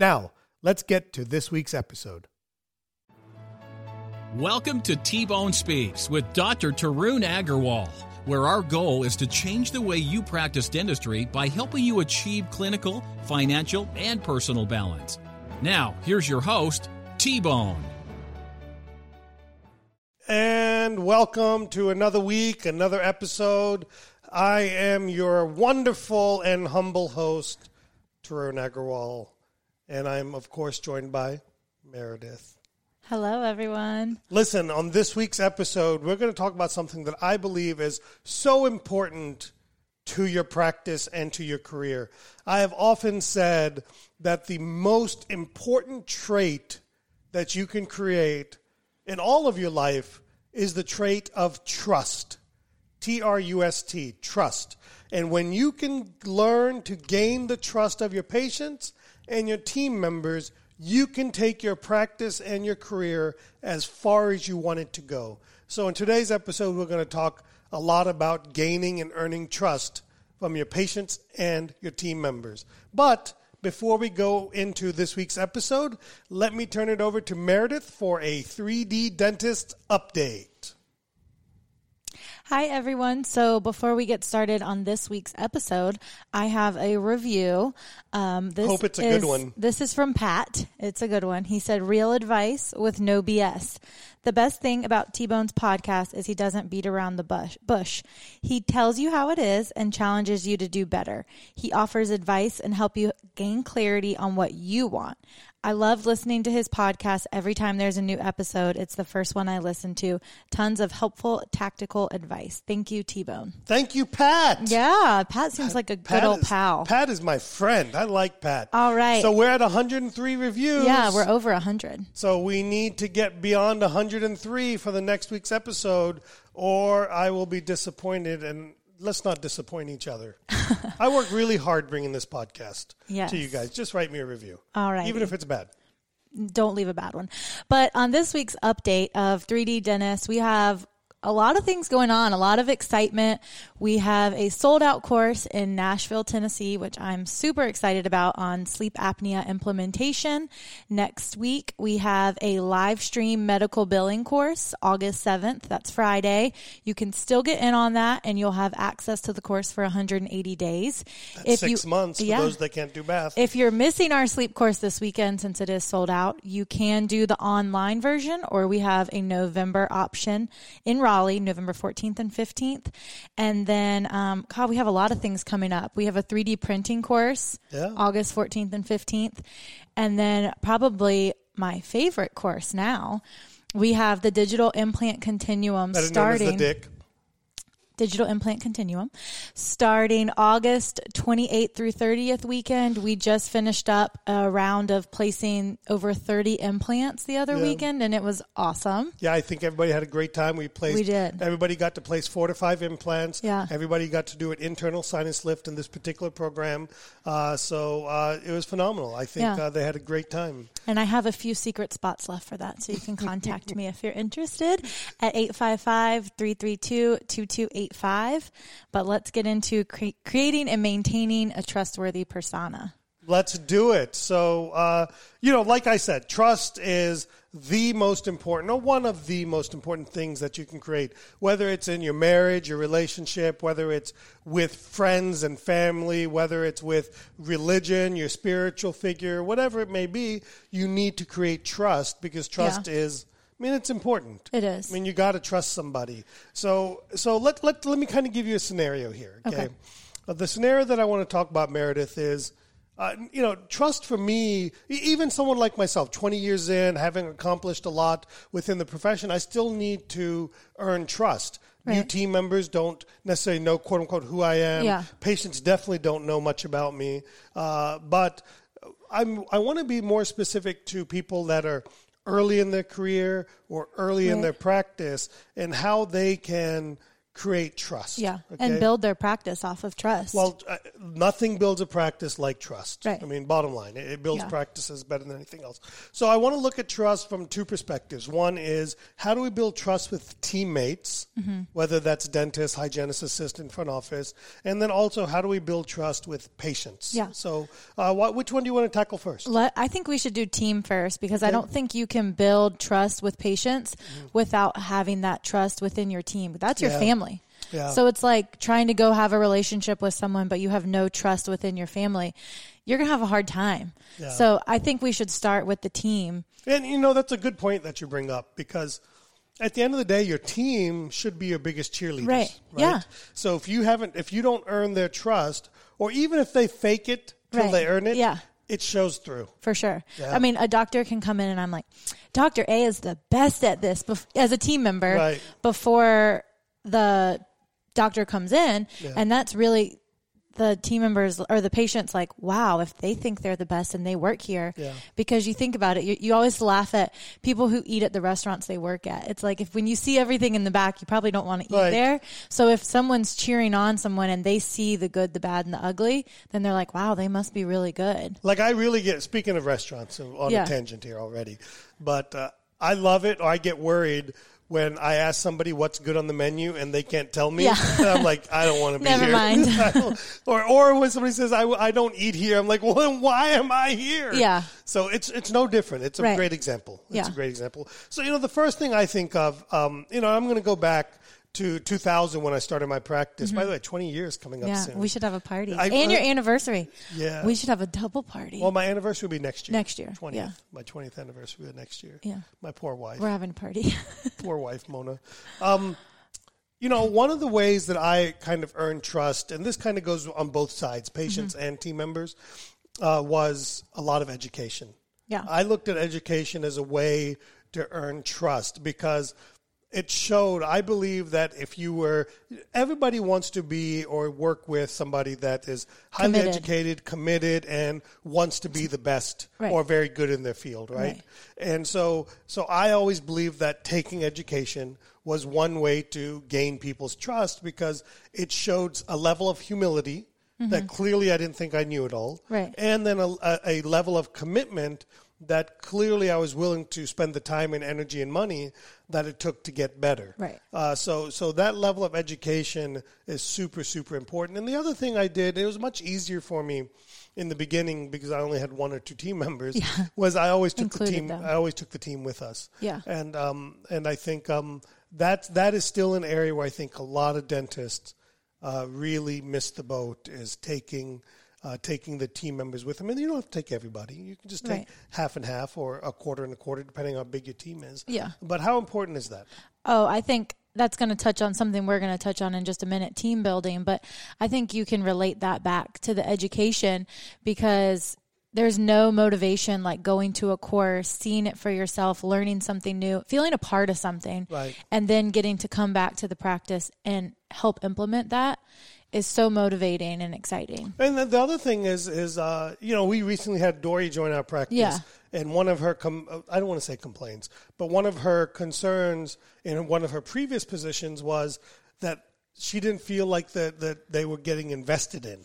Now, let's get to this week's episode. Welcome to T Bone Speaks with Dr. Tarun Agarwal, where our goal is to change the way you practice dentistry by helping you achieve clinical, financial, and personal balance. Now, here's your host, T Bone. And welcome to another week, another episode. I am your wonderful and humble host, Tarun Agarwal. And I'm, of course, joined by Meredith. Hello, everyone. Listen, on this week's episode, we're going to talk about something that I believe is so important to your practice and to your career. I have often said that the most important trait that you can create in all of your life is the trait of trust. T R U S T, trust. And when you can learn to gain the trust of your patients and your team members, you can take your practice and your career as far as you want it to go. So, in today's episode, we're going to talk a lot about gaining and earning trust from your patients and your team members. But before we go into this week's episode, let me turn it over to Meredith for a 3D dentist update. Hi, everyone. So, before we get started on this week's episode, I have a review. Um, this Hope it's a is, good one. This is from Pat. It's a good one. He said, Real advice with no BS. The best thing about T Bone's podcast is he doesn't beat around the bush. bush. He tells you how it is and challenges you to do better. He offers advice and help you gain clarity on what you want. I love listening to his podcast every time there's a new episode. It's the first one I listen to. Tons of helpful, tactical advice. Thank you, T Bone. Thank you, Pat. Yeah, Pat seems like a Pat good old is, pal. Pat is my friend. I like Pat. All right. So we're at 103 reviews. yeah, we're over 100. So we need to get beyond 103 for the next week's episode, or I will be disappointed. And let's not disappoint each other. I work really hard bringing this podcast Yes. to you guys. Just write me a review. All right. Even if it's bad. don't leave a bad one. But on this week's update of 3D Dentist, we have a lot of things going on, a lot of excitement. We have a sold out course in Nashville, Tennessee, which I'm super excited about on sleep apnea implementation. Next week, we have a live stream medical billing course, August 7th. That's Friday. You can still get in on that and you'll have access to the course for 180 days. That's six months for those that can't do math. If you're missing our sleep course this weekend, since it is sold out, you can do the online version, or we have a November option in Raleigh, November 14th and 15th. And then, um, God, we have a lot of things coming up. We have a 3D printing course, Yeah. August 14th and 15th. And then, probably my favorite course now, we have the digital implant continuum Better known as starting the dick. Digital implant continuum starting August 28th through 30th weekend. We just finished up a round of placing over 30 implants the other Yeah. weekend and it was awesome. Yeah, I think everybody had a great time. We placed. We did. Everybody got to place four to five implants. Yeah. Everybody got to do an internal sinus lift in this particular program. Uh, so uh, it was phenomenal. I think Yeah. uh, they had a great time. And I have a few secret spots left for that. So you can contact me if you're interested at 855 332 2285. But let's get into cre- creating and maintaining a trustworthy persona. Let's do it. So, uh, you know, like I said, trust is the most important, or one of the most important things that you can create, whether it's in your marriage, your relationship, whether it's with friends and family, whether it's with religion, your spiritual figure, whatever it may be, you need to create trust because trust Yeah. is. I mean, it's important. It is. I mean, you got to trust somebody. So, so let let let me kind of give you a scenario here. Okay. Okay. Uh, the scenario that I want to talk about, Meredith, is. Uh, you know, trust for me, even someone like myself, 20 years in, having accomplished a lot within the profession, I still need to earn trust. New team members don't necessarily know, quote unquote, who I am. Yeah. Patients definitely don't know much about me. Uh, but I'm, I want to be more specific to people that are early in their career or early in their practice and how they can create trust. Yeah. okay? And build their practice off of trust. Well, uh, nothing builds a practice like trust. Right. I mean, bottom line, it, it builds Yeah. practices better than anything else. So I want to look at trust from two perspectives. One is how do we build trust with teammates, Mm-hmm. whether that's dentist, hygienist, assistant, front office, and then also how do we build trust with patients? Yeah. So uh, what, which one do you want to tackle first? Let, I think we should do team first because I don't think you can build trust with patients without having that trust within your team. That's your Mm-hmm. Yeah. family. Yeah. So it's like trying to go have a relationship with someone, but you have no trust within your family. You're going to have a hard time. Yeah. So I think we should start with the team. And you know that's a good point that you bring up because at the end of the day, your team should be your biggest cheerleaders. Right. Yeah. So if you haven't, if you don't earn their trust, or even if they fake it till Right. they earn it, Yeah. it shows through. For sure. Yeah. I mean, a doctor can come in and I'm like, Dr. A is the best at this bef- as a team member Right. before the doctor comes in. Yeah. And that's really the team members or the patients like, wow, if they think they're the best and they work here. Yeah. Because you think about it, you, you always laugh at people who eat at the restaurants they work at. It's like if when you see everything in the back, you probably don't want to eat Right. there. So if someone's cheering on someone and they see the good, the bad, and the ugly, then they're like, wow, they must be really good. Like I really get. Speaking of restaurants, on Yeah. a tangent here already, but uh, I love it, or I get worried. When I ask somebody what's good on the menu and they can't tell me, Yeah. I'm like, I don't want to be Never here. mind. Or, or when somebody says I, I don't eat here, I'm like, well, then why am I here? Yeah. So it's it's no different. It's a Right. great example. It's Yeah. a great example. So you know, the first thing I think of, um, you know, I'm going to go back to 2000 when I started my practice. By the way, 20 years coming up Mm-hmm. Yeah, soon. we should have a party. I- and your anniversary. Yeah. We should have a double party. well, my anniversary will be next year. Next year, 20th. yeah. My 20th anniversary will be next year. Yeah. My poor wife. We're having a party. Poor wife, Mona. Um, you know, one of the ways that I kind of earned trust, and this kind of goes on both sides, patients Mm-hmm. and team members, uh, was a lot of education. Yeah. I looked at education as a way to earn trust because it showed, I believe that if you were, everybody wants to be or work with somebody that is highly Committed. educated, committed, and wants to be the best Right. or very good in their field, right? Right. And so, so I always believed that taking education was one way to gain people's trust because it showed a level of humility that clearly I didn't think I knew it all, Mm-hmm. And then a, a, a level of commitment that clearly I was willing to spend the time and energy and money that it took to get better. Right. Uh, so, so that level of education is super, super important. And the other thing I did, it was much easier for me in the beginning because I only had one or two team members. Yeah. Was I always took the team. them. I always took the team with us. Yeah. And um, and I think um, that that is still an area where I think a lot of dentists uh, really miss the boat is taking. Uh, taking the team members with them, and you don't have to take everybody. You can just take Right. half and half, or a quarter and a quarter, depending on how big your team is. Yeah. But how important is that? oh, I think that's going to touch on something we're going to touch on in just a minute team building. But I think you can relate that back to the education because there's no motivation like going to a course, seeing it for yourself, learning something new, feeling a part of something, Right. and then getting to come back to the practice and help implement that is so motivating and exciting. And the, the other thing is, is uh, you know, we recently had Dory join our practice, Yeah. and one of her, com- uh, I don't want to say complaints, but one of her concerns in one of her previous positions was that she didn't feel like that that they were getting invested in,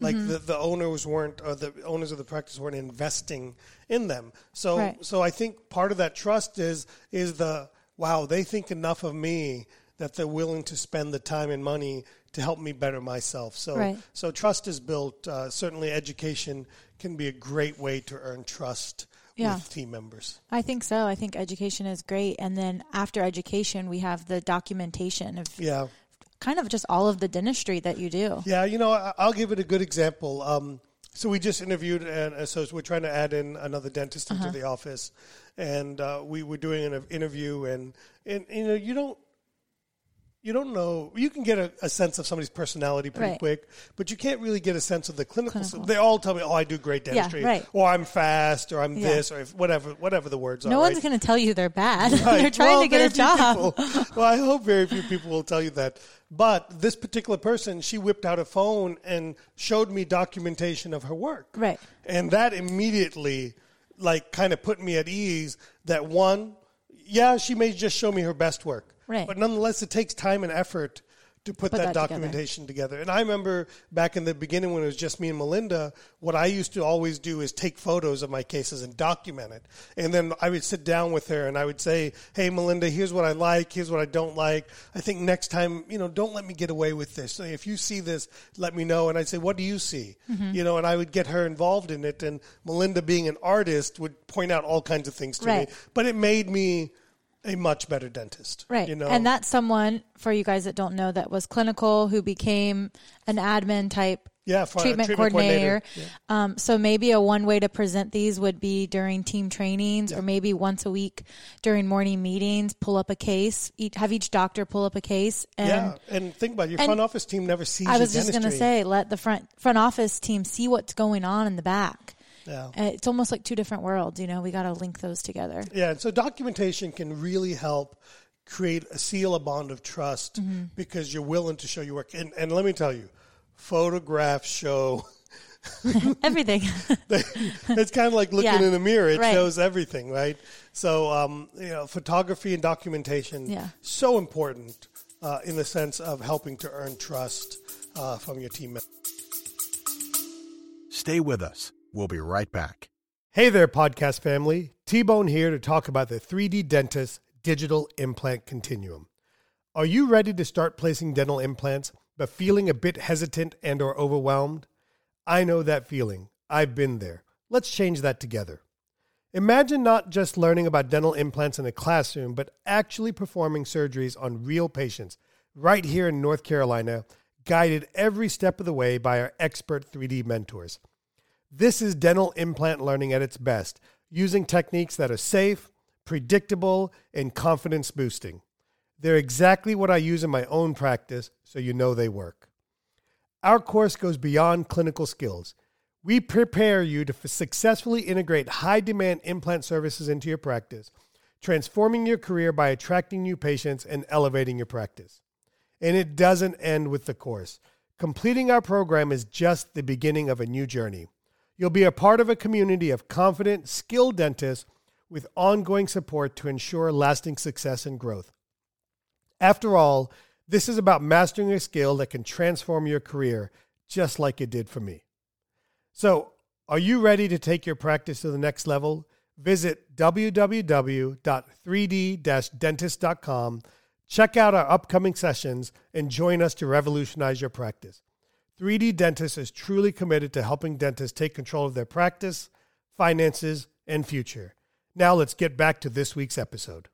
like Mm-hmm. the, the owners weren't, or the owners of the practice weren't investing in them. So, Right. so I think part of that trust is is the wow, they think enough of me that they're willing to spend the time and money to help me better myself. So, Right. so trust is built. Uh, certainly, education can be a great way to earn trust Yeah. with team members. I think so. I think education is great. And then after education, we have the documentation of Yeah. kind of just all of the dentistry that you do. Yeah, you know, I- I'll give it a good example. Um, so we just interviewed, and uh, so we're trying to add in another dentist into the office, and uh, we were doing an interview, and and you know, you don't. You don't know. You can get a, a sense of somebody's personality pretty Right. quick, but you can't really get a sense of the clinical. Clinical. They all tell me, "Oh, I do great dentistry," right. or "I'm fast," or "I'm Yeah. this," or if, whatever, whatever the words are. No right? one's going to tell you they're bad. Right. they're trying Well, to get a job. people- well, I hope very few people will tell you that. But this particular person, she whipped out a phone and showed me documentation of her work. Right. And that immediately, like, kind of put me at ease that one, yeah, she may just show me her best work. Right. But nonetheless, it takes time and effort to put, Put that, that documentation together. And I remember back in the beginning when it was just me and Melinda, what I used to always do is take photos of my cases and document it. And then I would sit down with her and I would say, "Hey, Melinda, here's what I like. Here's what I don't like. I think next time, you know, don't let me get away with this. If you see this, let me know." And I'd say, "What do you see?" Mm-hmm. You know, and I would get her involved in it. And Melinda, being an artist, would point out all kinds of things to Right. me. But it made me a much better dentist. Right. You know, And that's someone, for you guys that don't know, that was clinical, who became an admin type Yeah, treatment, treatment coordinator. coordinator. Um, so maybe a one way to present these would be during team trainings or maybe once a week during morning meetings, pull up a case, each, have each doctor pull up a case. And yeah, and think about it, your front office team never sees. I was just going to say, let the front front office team see what's going on in the back. Yeah. And it's almost like two different worlds. You know, we got to link those together. Yeah, so documentation can really help create a seal a bond of trust Mm-hmm. because you're willing to show your work. And, and let me tell you, photographs show. Everything. it's kind of like looking Yeah, in a mirror; it right. shows everything, right? So, um, you know, photography and documentation Yeah. so important uh, in the sense of helping to earn trust uh, from your team members. Stay with us. We'll be right back. Hey there, podcast family. T Bone here to talk about the 3D Dentist Digital Implant Continuum. Are you ready to start placing dental implants but feeling a bit hesitant and or overwhelmed? I know that feeling. I've been there. Let's change that together. Imagine not just learning about dental implants in a classroom, but actually performing surgeries on real patients right here in North Carolina, guided every step of the way by our expert 3D mentors. This is dental implant learning at its best, using techniques that are safe, predictable, and confidence boosting. They're exactly what I use in my own practice, so you know they work. Our course goes beyond clinical skills. We prepare you to successfully integrate high demand implant services into your practice, transforming your career by attracting new patients and elevating your practice. And it doesn't end with the course. Completing our program is just the beginning of a new journey. You'll be a part of a community of confident, skilled dentists with ongoing support to ensure lasting success and growth. After all, this is about mastering a skill that can transform your career, just like it did for me. So, are you ready to take your practice to the next level? Visit www.3d-dentist.com, check out our upcoming sessions, and join us to revolutionize your practice. 3D Dentist is truly committed to helping dentists take control of their practice, finances, and future. Now let's get back to this week's episode.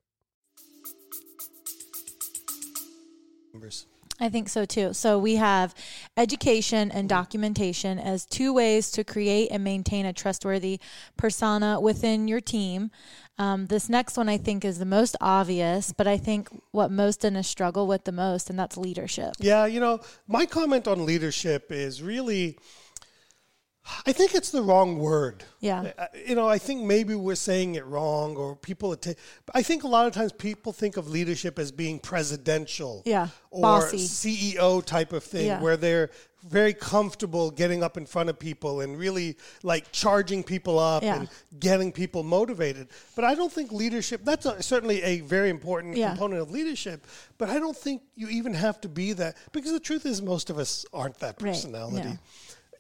I think so too. So we have education and documentation as two ways to create and maintain a trustworthy persona within your team. Um, this next one I think is the most obvious, but I think what most dentists struggle with the most, and that's leadership. Yeah, you know, my comment on leadership is really, I think it's the wrong word. Yeah. You know, I think maybe we're saying it wrong, or people. atta- I think a lot of times people think of leadership as being presidential, Yeah, or bossy. CEO type of thing, Yeah. where they're very comfortable getting up in front of people and really like charging people up Yeah. and getting people motivated. But I don't think leadership. That's a, certainly a very important Yeah. component of leadership. But I don't think you even have to be that because the truth is most of us aren't that Right, personality yeah.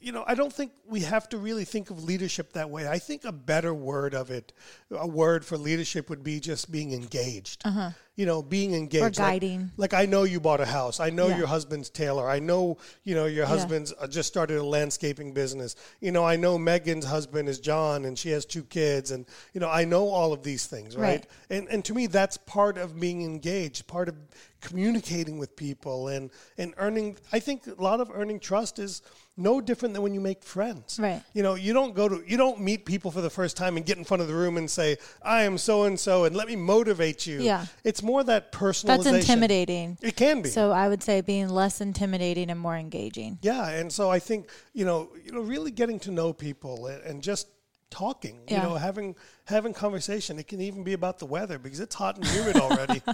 You know, I don't think we have to really think of leadership that way. I think a better word of it, a word for leadership would be just being engaged. Uh-huh. you know, being engaged. Or Like- guiding. Like, I know you bought a house. I know Yeah. your husband's Taylor. I know, you know, your husband's uh, just started a landscaping business. You know, I know Megan's husband is John and she has two kids. And, you know, I know all of these things, right? Right. And, and to me, that's part of being engaged, part of communicating with people and, and earning. I think a lot of earning trust is no different than when you make friends. Right. You know, you don't go to, you don't meet people for the first time and get in front of the room and say, I am so and so and let me motivate you. Yeah. It's more that personalization. That's intimidating. It can be. So I would say being less intimidating and more engaging. yeah, and so I think you know, you know, really getting to know people and, and just talking. Yeah. You know, having having conversation. It can even be about the weather because it's hot and humid already.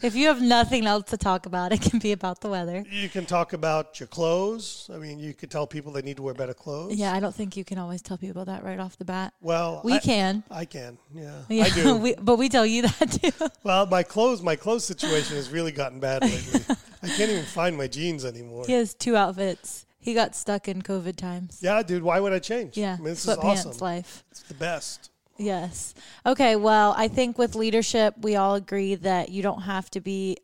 If you have nothing else to talk about, it can be about the weather. you can talk about your clothes. I mean, you could tell people they need to wear better clothes. Yeah, I don't think you can always tell people that right off the bat. Well, We I, can. I can. Yeah, Yeah, I do. we, but we tell you that too. well, my clothes, my clothes situation has really gotten bad lately. I can't even find my jeans anymore. he has two outfits. He got stuck in COVID times. Yeah, dude. Why would I change? Yeah, I mean, this is sweatpants awesome. life. It's the best. Yes. Okay. Well, I think with leadership, we all agree that you don't have to be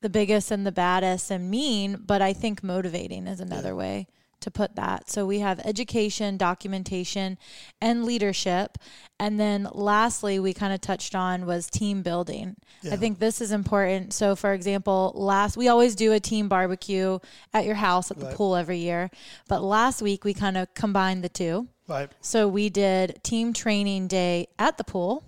the biggest and the baddest and mean, but I think motivating is another way to put that. So we have education, documentation, and leadership. And then lastly, we kind of touched on was team building. I think this is important. So for example, last we always do a team barbecue at your house at the Right. pool every year, but last week we kind of combined the two. Right. So we did team training day at the pool.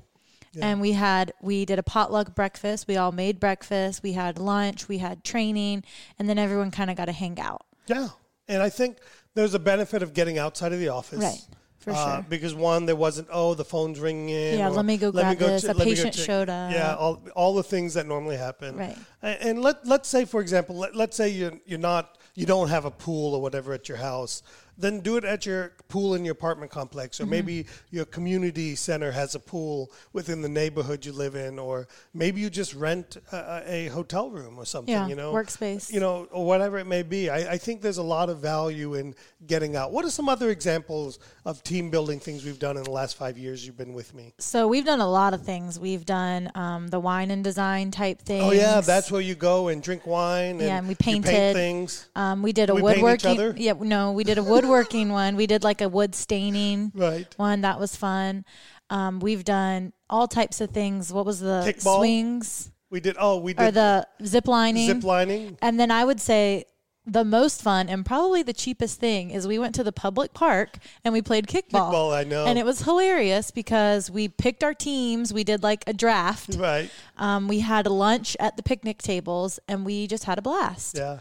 And we had we did a potluck breakfast. We all made breakfast. We had lunch. We had training, and then everyone kind of got to hang out. Yeah. And I think there's a benefit of getting outside of the office. Right, for Uh, sure. Because one, there wasn't, oh, the phone's ringing in. Yeah, let me go grab this, a let me go patient check." showed up. Yeah, all, all the things that normally happen. Right. A- And let, let's say, for example, let, let's say you're, you're not, you don't have a pool or whatever at your house. Then do it at your pool in your apartment complex, Mm-hmm. or maybe your community center has a pool within the neighborhood you live in, or maybe you just rent a, a hotel room or something. Yeah, you know, workspace. You know, or whatever it may be. I, I think there's a lot of value in getting out. What are some other examples of team building things we've done in the last five years you've been with me? So we've done a lot of things. We've done um, the wine and design type thing. Oh yeah, that's where you go and drink wine. And Yeah, and we you paint painted. things. Um, we did a we woodworking. Yeah, no, we did a woodworking one. We did like a wood staining Right. one that was fun. Um, we've done all types of things. What was the Kickball? swings We did. Oh, we did or the zip lining? zip lining. And then I would say the most fun and probably the cheapest thing is we went to the public park and we played kickball. Kickball, I know. And it was hilarious because we picked our teams. We did like a draft. Right. Um, we had lunch at the picnic tables and we just had a blast. Yeah.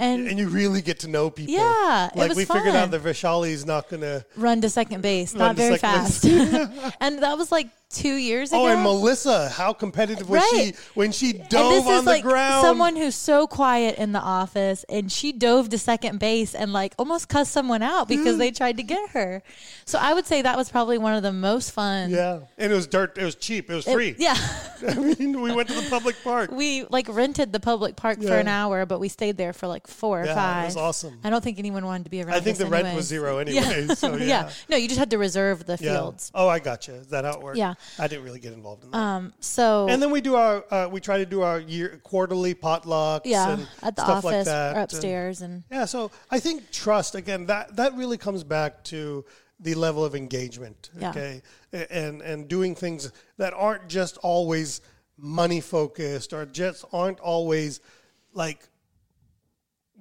And, And you really get to know people. Yeah, it Like we figured out fun. that Vishali's not gonna. run to second base, not very fast. and that was like two years ago. Oh, and Melissa, how competitive was Right. she when she and dove this on is the like ground? someone who's so quiet in the office, and she dove to second base and like almost cussed someone out because mm. they tried to get her. So I would say that was probably one of the most fun. Yeah, and it was dirt. It was cheap. It was It- free. yeah, I mean, we went to the public park. we like rented the public park for an hour, but we stayed there for like four or Yeah, it five. was awesome. I don't think anyone wanted to be around. I think the rent anyways. was zero anyway. So yeah. no, you just had to reserve the Yeah. fields. Oh, I got you. Is that how it worked? Yeah. I didn't really get involved in that. Um, so and then we do our, uh, we try to do our year quarterly potlucks yeah, and at the stuff like office that. or upstairs, and yeah, so I think trust again. That that really comes back to the level of engagement. Okay, A- and and doing things that aren't just always money focused or just aren't always like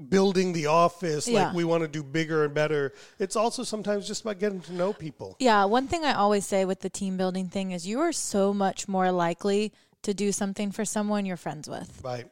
building the office Yeah. like we want to do bigger and better it's also sometimes just about getting to know people Yeah, one thing I always say with the team building thing is you are so much more likely to do something for someone you're friends with. right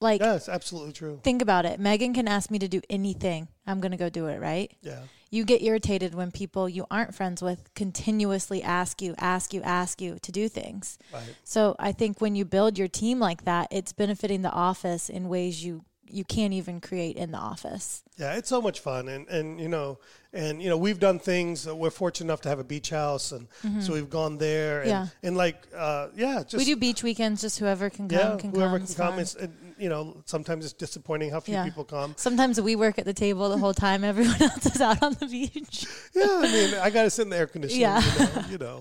Like, that's it's absolutely true think about it. Megan can ask me to do anything. I'm going to go do it, right? yeah You get irritated when people you aren't friends with continuously ask you, ask you, ask you to do things. right So I think when you build your team like that, it's benefiting the office in ways you you can't even create in the office. Yeah, it's so much fun, and and you know, and you know, we've done things. uh, We're fortunate enough to have a beach house, and so we've gone there, and, Mm-hmm. Yeah. and like, uh, yeah, just we do beach weekends. Just whoever can come yeah, can whoever come. can come. It's, and, you know, sometimes it's disappointing how few Yeah. people come. Sometimes we work at the table the whole time. Everyone else is out on the beach. Yeah, I mean, I got to sit in the air conditioning. Yeah. You, know, you know.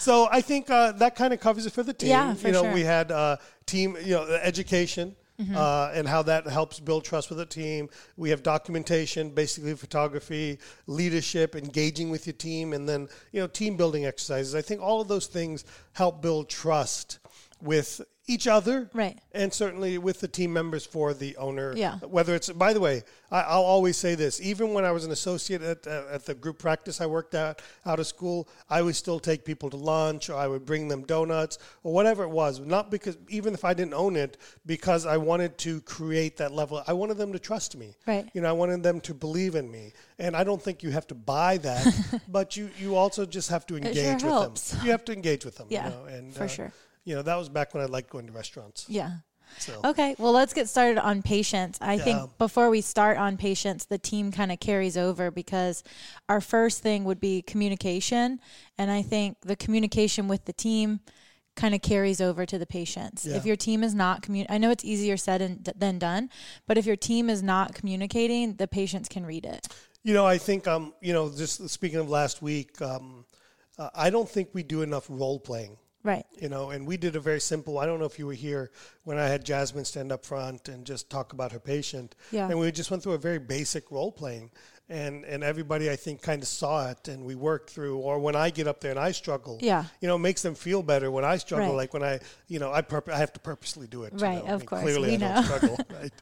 So I think uh, that kind of covers it for the team. Yeah, for you know, sure. we had uh, team, you know, education. Mm-hmm. Uh, and how that helps build trust with a team. We have documentation, basically photography, leadership, engaging with your team, and then you know team building exercises. I think all of those things help build trust with each other, Right. and certainly with the team members for the owner. Yeah. Whether it's, by the way, I, I'll always say this: even when I was an associate at, uh, at the group practice I worked at out of school, I would still take people to lunch, or I would bring them donuts, or whatever it was. Not because, even if I didn't own it, because I wanted to create that level. I wanted them to trust me. Right. You know, I wanted them to believe in me, and I don't think you have to buy that, but you you also just have to engage sure with helps. them. You have to engage with them. Yeah, You know, and for uh, sure. You know, that was back when I liked going to restaurants. Yeah. So. Okay, well, let's get started on patients. I Yeah. think before we start on patients, the team kind of carries over because our first thing would be communication. And I think the communication with the team kind of carries over to the patients. Yeah. If your team is not commun, I know it's easier said and, than done, but if your team is not communicating, the patients can read it. You know, I think um, you know, just speaking of last week, um, uh, I don't think we do enough role playing. Right. You know, and we did a very simple. I don't know if you were here when I had Jasmine stand up front and just talk about her patient. Yeah. And we just went through a very basic role playing, and and everybody I think kind of saw it, and we worked through. Or when I get up there and I struggle, Yeah. you know, it makes them feel better when I struggle. Right. Like when I, you know, I purp- I have to purposely do it. you Right, know. of course, Clearly, we I know. don't struggle. Right.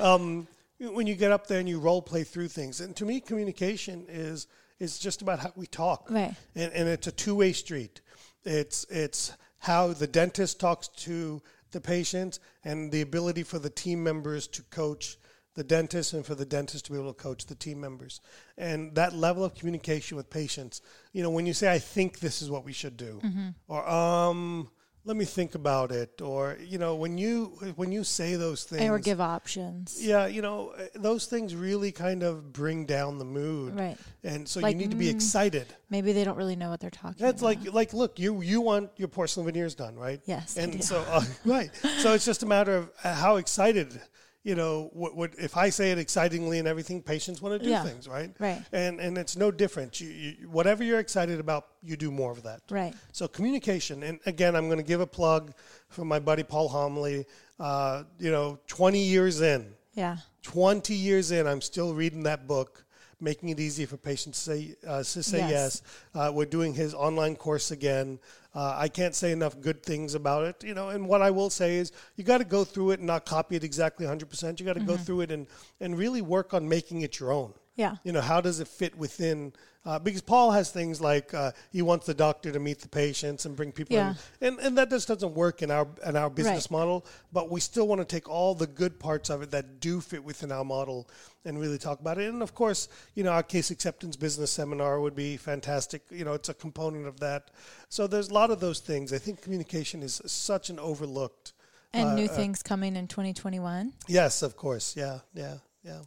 um, when you get up there and you role play through things, and to me, communication is is just about how we talk, Right. And, and it's a two way street. It's it's how the dentist talks to the patients and the ability for the team members to coach the dentist, and for the dentist to be able to coach the team members, and that level of communication with patients. You know, when you say, "I think this is what we should do," Mm-hmm. or um. Let me think about it, or you know, when you when you say those things, Or give options. yeah, you know, those things really kind of bring down the mood. Right. And so Like, you need to be mm, excited. Maybe they don't really know what they're talking That's about. like like look, you you want your porcelain veneers done, right? Yes, And so uh, right. So it's just a matter of uh, how excited you know, what, what if I say it excitingly and everything, patients want to do Yeah. things, right? Right. And and it's no different. You, you, whatever you're excited about, you do more of that. Right. So communication, and again, I'm going to give a plug for my buddy Paul Homoly. Uh, you know, 20 years in, Yeah. 20 years in, I'm still reading that book, making it easy for patients to say, uh, to say yes. Yes. Uh, we're doing his online course again. Uh, I can't say enough good things about it, you know. And what I will say is, you got to go through it and not copy it exactly 100%. You got to go through it and and really work on making it your own. Yeah. You know, how does it fit within? Uh, because Paul has things like uh, he wants the doctor to meet the patients and bring people Yeah. in, and and that just doesn't work in our in our business Right. model. But we still want to take all the good parts of it that do fit within our model and really talk about it. And of course, you know, our case acceptance business seminar would be fantastic. You know, it's a component of that. So there's a lot of those things. I think communication is such an overlooked. And uh, new uh, things coming in 2021. Yes, of course. Yeah, yeah, yeah.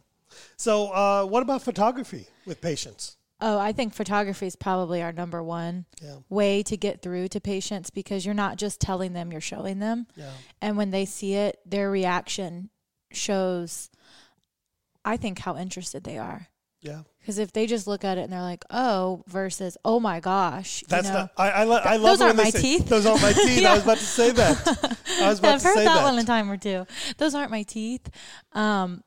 So, uh, what about photography with patients? Oh, I think photography is probably our number one Yeah. way to get through to patients because you're not just telling them, you're showing them. Yeah. And when they see it, their reaction shows, I think, how interested they are. Yeah. Because if they just look at it and they're like, oh, versus, oh my gosh. you That's know? not. I, I, lo- I love those aren't my say- teeth. Those aren't my teeth. I was about to say that. I was about I've to heard say that, that. one a time or two. Those aren't my teeth. Um,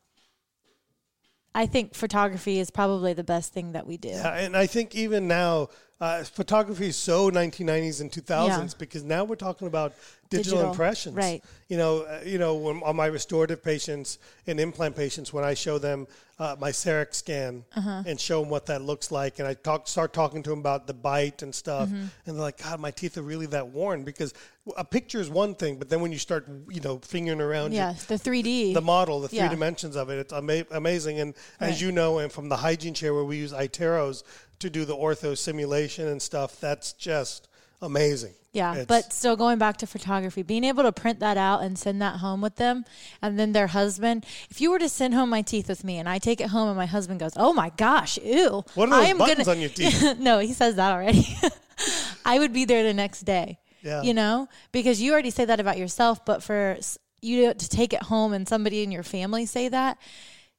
I think photography is probably the best thing that we do. Yeah, and I think even now, uh, photography is so 1990s and 2000s Yeah. because now we're talking about digital, Digital, impressions. right. You know, uh, you know, when, on my restorative patients and implant patients, when I show them uh, my CEREC scan Uh-huh. and show them what that looks like, and I talk, start talking to them about the bite and stuff, Mm-hmm. and they're like, "God, my teeth are really that worn." Because a picture is one thing, but then when you start, you know, fingering around your- the 3D. the model, the three Yeah. dimensions of it. It's ama- amazing. And as you know, and from the hygiene chair where we use iTeros to do the ortho simulation and stuff, that's just amazing. Yeah, It's- but still going back to photography, being able to print that out and send that home with them, and then their husband. If you were to send home my teeth with me, and I take it home, and my husband goes, "Oh my gosh, ew!" What are I those am buttons gonna- on your teeth? no, he says that already. I would be there the next day. Yeah. You know, because you already say that about yourself, but for you to take it home and somebody in your family say that,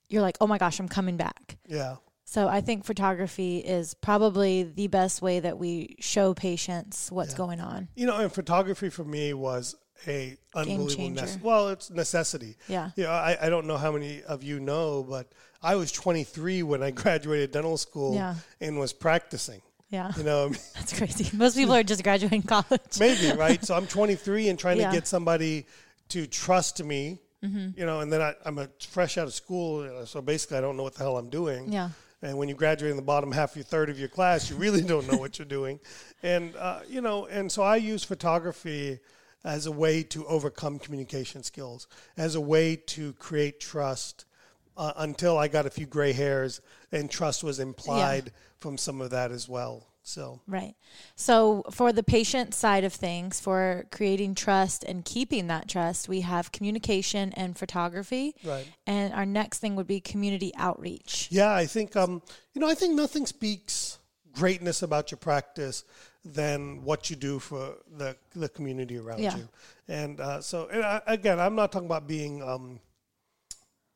you're like, "Oh my gosh, I'm coming back." yeah. So I think photography is probably the best way that we show patients what's going on. You know, and photography for me was a unbelievable nece- well, it's necessity. Yeah. You know, I, I don't know how many of you know, but I was 23 when I graduated dental school Yeah. and was practicing. Yeah. You know, That's crazy. Most people are just graduating college. maybe right. So I'm 23 and trying Yeah. to get somebody to trust me. Mm-hmm. You know, and then I, I'm a fresh out of school, so basically I don't know what the hell I'm doing. Yeah. And when you graduate in the bottom half, your third of your class, you really don't know what you're doing. And, uh, you know, and so I use photography as a way to overcome communication skills, as a way to create trust uh, until I got a few gray hairs and trust was implied from some of that as well. So, Right. So, for the patient side of things, for creating trust and keeping that trust, we have communication and photography. Right. And our next thing would be community outreach. yeah, I think, um, you know, I think nothing speaks greatness about your practice than what you do for the, the community around Yeah. you. And uh, so, and I, again, I'm not talking about being, um,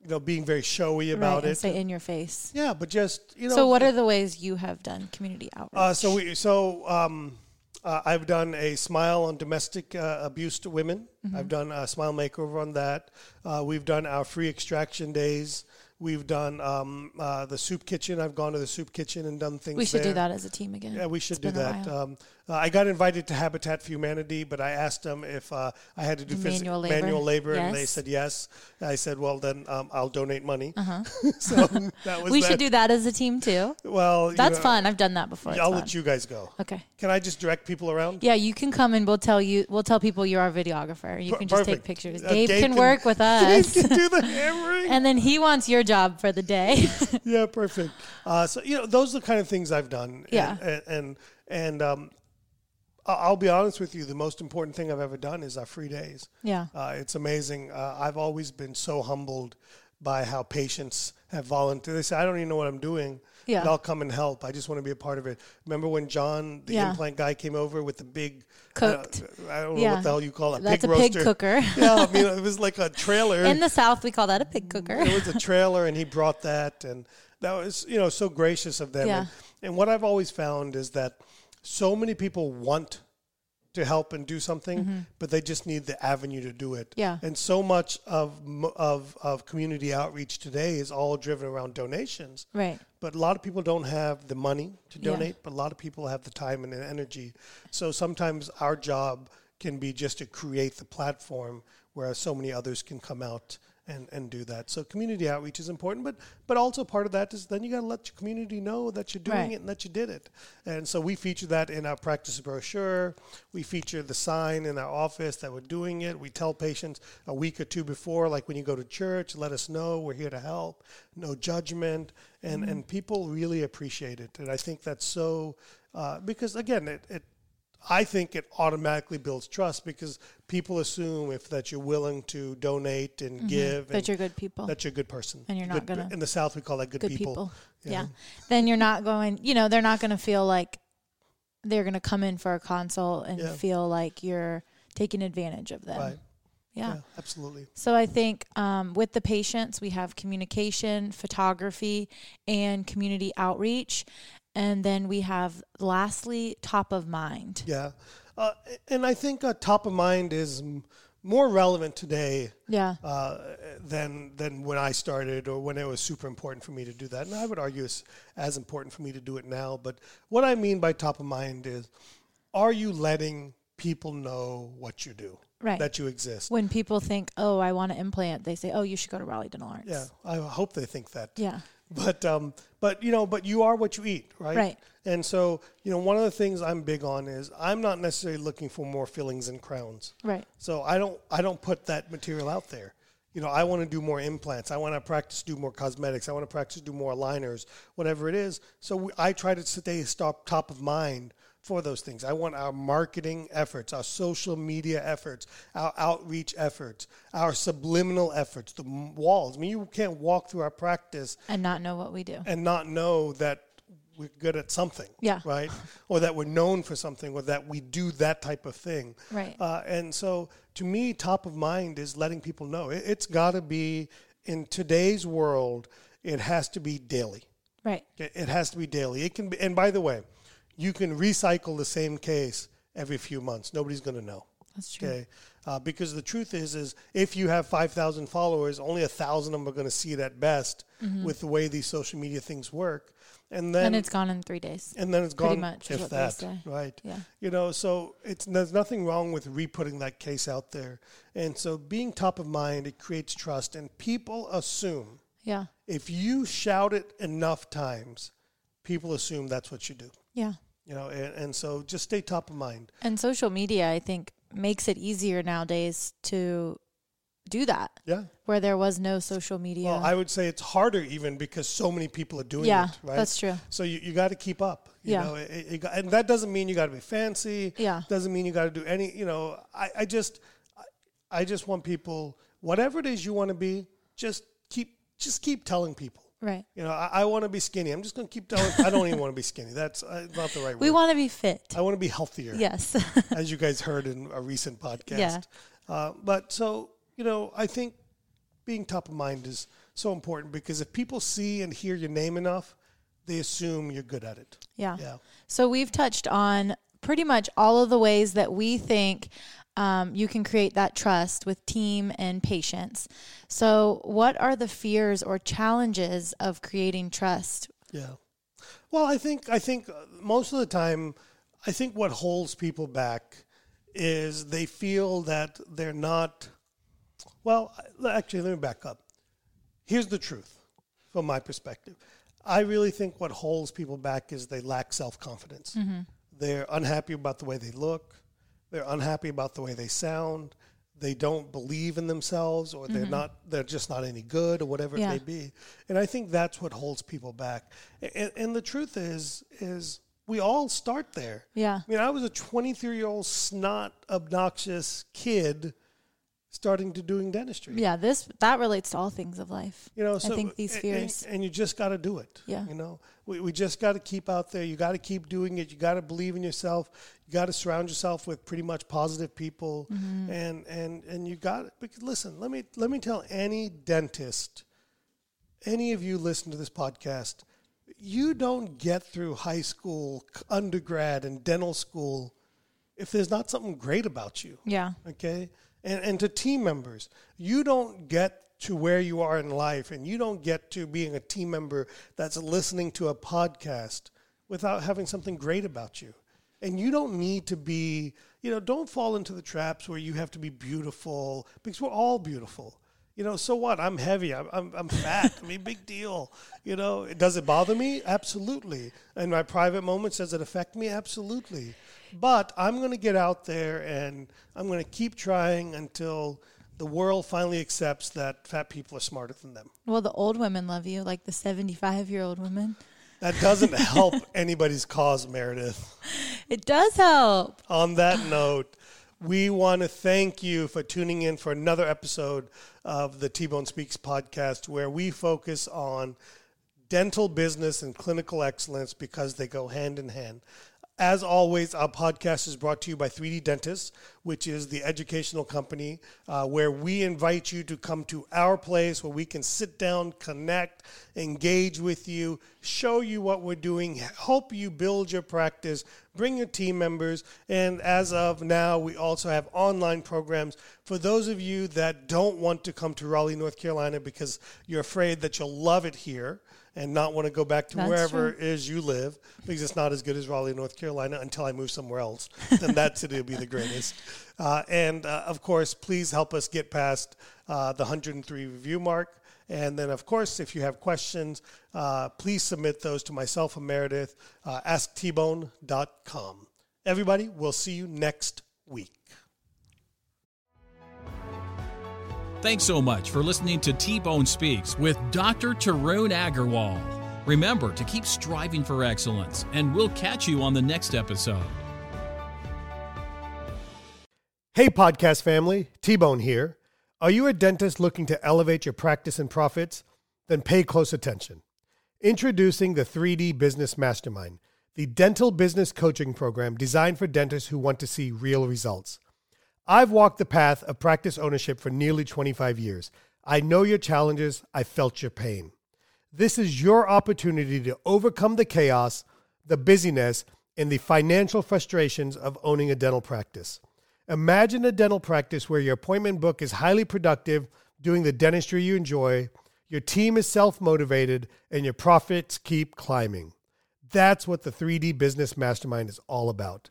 you know, being very showy about right. It. say in your face. yeah, but just, you know. So, what are the ways you have done community outreach? Uh, so we so um, uh, I've done a smile on domestic uh, abuse to women. Mm-hmm. I've done a smile makeover on that. Uh, we've done our free extraction days. We've done um, uh, the soup kitchen. I've gone to the soup kitchen and done things. we should do that as a team again. Yeah, we should It's do that. Um, uh, I got invited to Habitat for Humanity, but I asked them if uh, I had to do phys- Manual labor? manual labor, and they said yes. I said, well, then um, I'll donate money. Uh-huh. so that was we that. should do that as a team too. Well, That's know, fun. I've done that before. I'll let you guys go. Okay. Can I just direct people around? Yeah, you can come and we'll tell you. We'll tell people you're our videographer. You Per- can just perfect. take pictures. Uh, Gabe, Gabe can, can- work with Gabe us, can do the hammering. and then he wants your job for the day. yeah, perfect. Uh, so you know, those are the kind of things I've done. Yeah. and and, and um, I'll be honest with you. The most important thing I've ever done is our free days. yeah. Uh, it's amazing. Uh, I've always been so humbled by how patients have volunteered. They say, "I don't even know what I'm doing." Yeah. But I'll come and help. I just want to be a part of it. Remember when John, the Yeah. implant guy, came over with the big Cooked. Uh, I don't know Yeah. what the hell you call it. That's pig a pig roaster. cooker. yeah, I mean it was like a trailer. In the South, we call that a pig cooker. it was a trailer and he brought that and that was you know so gracious of them Yeah. and, and what i've always found is that so many people want to help and do something but they just need the avenue to do it Mm-hmm. Yeah. and so much of of of community outreach today is all driven around donations Right. but a lot of people don't have the money to Yeah. donate but a lot of people have the time and the energy so sometimes our job can be just to create the platform where so many others can come out and, and do that. So community outreach is important but but also part of that is then you got to let your community know that you're doing Right. it and that you did it. And so we feature that in our practice brochure. We feature the sign in our office that we're doing it. We tell patients a week or two before like when you go to church let us know we're here to help no judgment. And and people really appreciate it. And i think that's so uh, because again it, it I think it automatically builds trust because people assume if that you're willing to donate and give That and you're good people. that you're a good person. And you're not Good- gonna- in the South we call that good, good people. people. you Yeah. Then you're not going, you know, they're not going to feel like they're going to come in for a consult and Yeah. feel like you're taking advantage of them. Right. Yeah. Yeah, absolutely. So I think um, with the patients, we have communication, photography, and community outreach. And then we have lastly, top of mind. Yeah. Uh, and I think uh, top of mind is m- more relevant today Yeah. uh, than than when I started or when it was super important for me to do that. And I would argue it's as important for me to do it now. But what I mean by top of mind is, are you letting people know what you do, Right. that you exist? when people think, oh, I want to implant, they say, oh, you should go to Raleigh Dental Arts. Yeah, I hope they think that. Yeah. But um, but you know, but you are what you eat, right? Right. And so you know, one of the things I'm big on is I'm not necessarily looking for more fillings and crowns. Right. So I don't I don't put that material out there. You know, I want to do more implants. I want to practice do more cosmetics. I want to practice do more aligners, whatever it is. So we, I try to stay stop top of mind for those things. I want our marketing efforts, our social media efforts, our outreach efforts, our subliminal efforts, the walls. I mean, you can't walk through our practice and not know what we do. and not know that we're good at something. Yeah. Right. or that we're known for something, or that we do that type of thing. Right. Uh, and so, to me, top of mind is letting people know. It, it's got to be in today's world. It has to be daily. Right. It it has to be daily. It can be, and by the way, you can recycle the same case every few months. Nobody's going to know. That's true. Okay, uh, because the truth is, is if you have five thousand followers, only a thousand of them are going to see it at best with the way these social media things work, and then Mm-hmm. And it's gone in three days. and then it's pretty gone. pretty much if that, right? Yeah. You know, so it's there's nothing wrong with re-putting that case out there, and so being top of mind, it creates trust, and people assume Yeah. if you shout it enough times, people assume that's what you do. Yeah. You know, and, and so just stay top of mind. And social media, I think, makes it easier nowadays to do that. Yeah. Where there was no social media. Well, I would say it's harder even because so many people are doing Yeah, it. Right. that's true. So you, you got to keep up. You Yeah. Know, it, it and that doesn't mean you got to be fancy. Yeah. Doesn't mean you got to do any. You know, I, I just, I, I just want people, whatever it is you want to be, just keep, just keep telling people. Right. You know, I, I want to be skinny. I'm just going to keep telling. I don't even want to be skinny. That's uh, not the right word. We want to be fit. I want to be healthier. Yes. as you guys heard in a recent podcast. Yeah. Uh, but so, you know, I think being top of mind is so important because if people see and hear your name enough, they assume you're good at it. yeah. Yeah. So we've touched on pretty much all of the ways that we think um, you can create that trust with team and patients. So, what are the fears or challenges of creating trust? Yeah. Well, I think I think uh, most of the time, I think what holds people back is they feel that they're not. Well, actually, let me back up. Here's the truth, from my perspective. I really think what holds people back is they lack self confidence. They're unhappy about the way they look. They're unhappy about the way they sound. They don't believe in themselves, or they're mm-hmm. not. They're just not any good, or whatever Yeah. it may be. And I think that's what holds people back. And, and the truth is, is we all start there. Yeah. I mean, I was a 23 year old snot, obnoxious kid starting to doing dentistry. Yeah, this that relates to all things of life. You know, I think these fears. and, and you just got to do it. Yeah. you know, we, we just got to keep out there. You got to keep doing it. You got to believe in yourself. You got to surround yourself with pretty much positive people, Mm-hmm. and and and you got it. Because listen, let me let me tell any dentist, any of you listen to this podcast, you don't get through high school, undergrad, and dental school if there's not something great about you yeah. okay and and to team members. You don't get to where you are in life and you don't get to being a team member that's listening to a podcast without having something great about you. And you don't need to be you know don't fall into the traps where you have to be beautiful because we're all beautiful. You know so what? I'm heavy. I'm, I'm, I'm fat. I mean big deal. You know does it bother me? Absolutely. In my private moments does it affect me? Absolutely but I'm going to get out there and I'm going to keep trying until the world finally accepts that fat people are smarter than them. Well, the old women love you, like the 75 year old women. That doesn't help anybody's cause, Meredith. It does help. On that note, we want to thank you for tuning in for another episode of the T Bone Speaks podcast, where we focus on dental business and clinical excellence because they go hand in hand. As always, our podcast is brought to you by 3D Dentists, which is the educational company uh, where we invite you to come to our place where we can sit down, connect, engage with you, show you what we're doing, help you build your practice, bring your team members. And as of now, we also have online programs for those of you that don't want to come to Raleigh, North Carolina because you're afraid that you'll love it here and not want to go back to That's wherever true. it is you live because it's not as good as Raleigh, North Carolina until I move somewhere else. Then that city will be the greatest. Uh, and uh, of course, please help us get past uh, the 103 review mark. And then, of course, if you have questions, uh, please submit those to myself and Meredith, uh, asktbone.com. Everybody, we'll see you next week. Thanks so much for listening to T Bone Speaks with Dr. Tarun Agarwal. Remember to keep striving for excellence, and we'll catch you on the next episode. Hey, podcast family, T Bone here. Are you a dentist looking to elevate your practice and profits? Then pay close attention. Introducing the 3D Business Mastermind, the dental business coaching program designed for dentists who want to see real results. I've walked the path of practice ownership for nearly 25 years. I know your challenges, I felt your pain. This is your opportunity to overcome the chaos, the busyness, and the financial frustrations of owning a dental practice. Imagine a dental practice where your appointment book is highly productive, doing the dentistry you enjoy, your team is self motivated, and your profits keep climbing. That's what the 3D Business Mastermind is all about.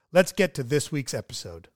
let's get to this week's episode.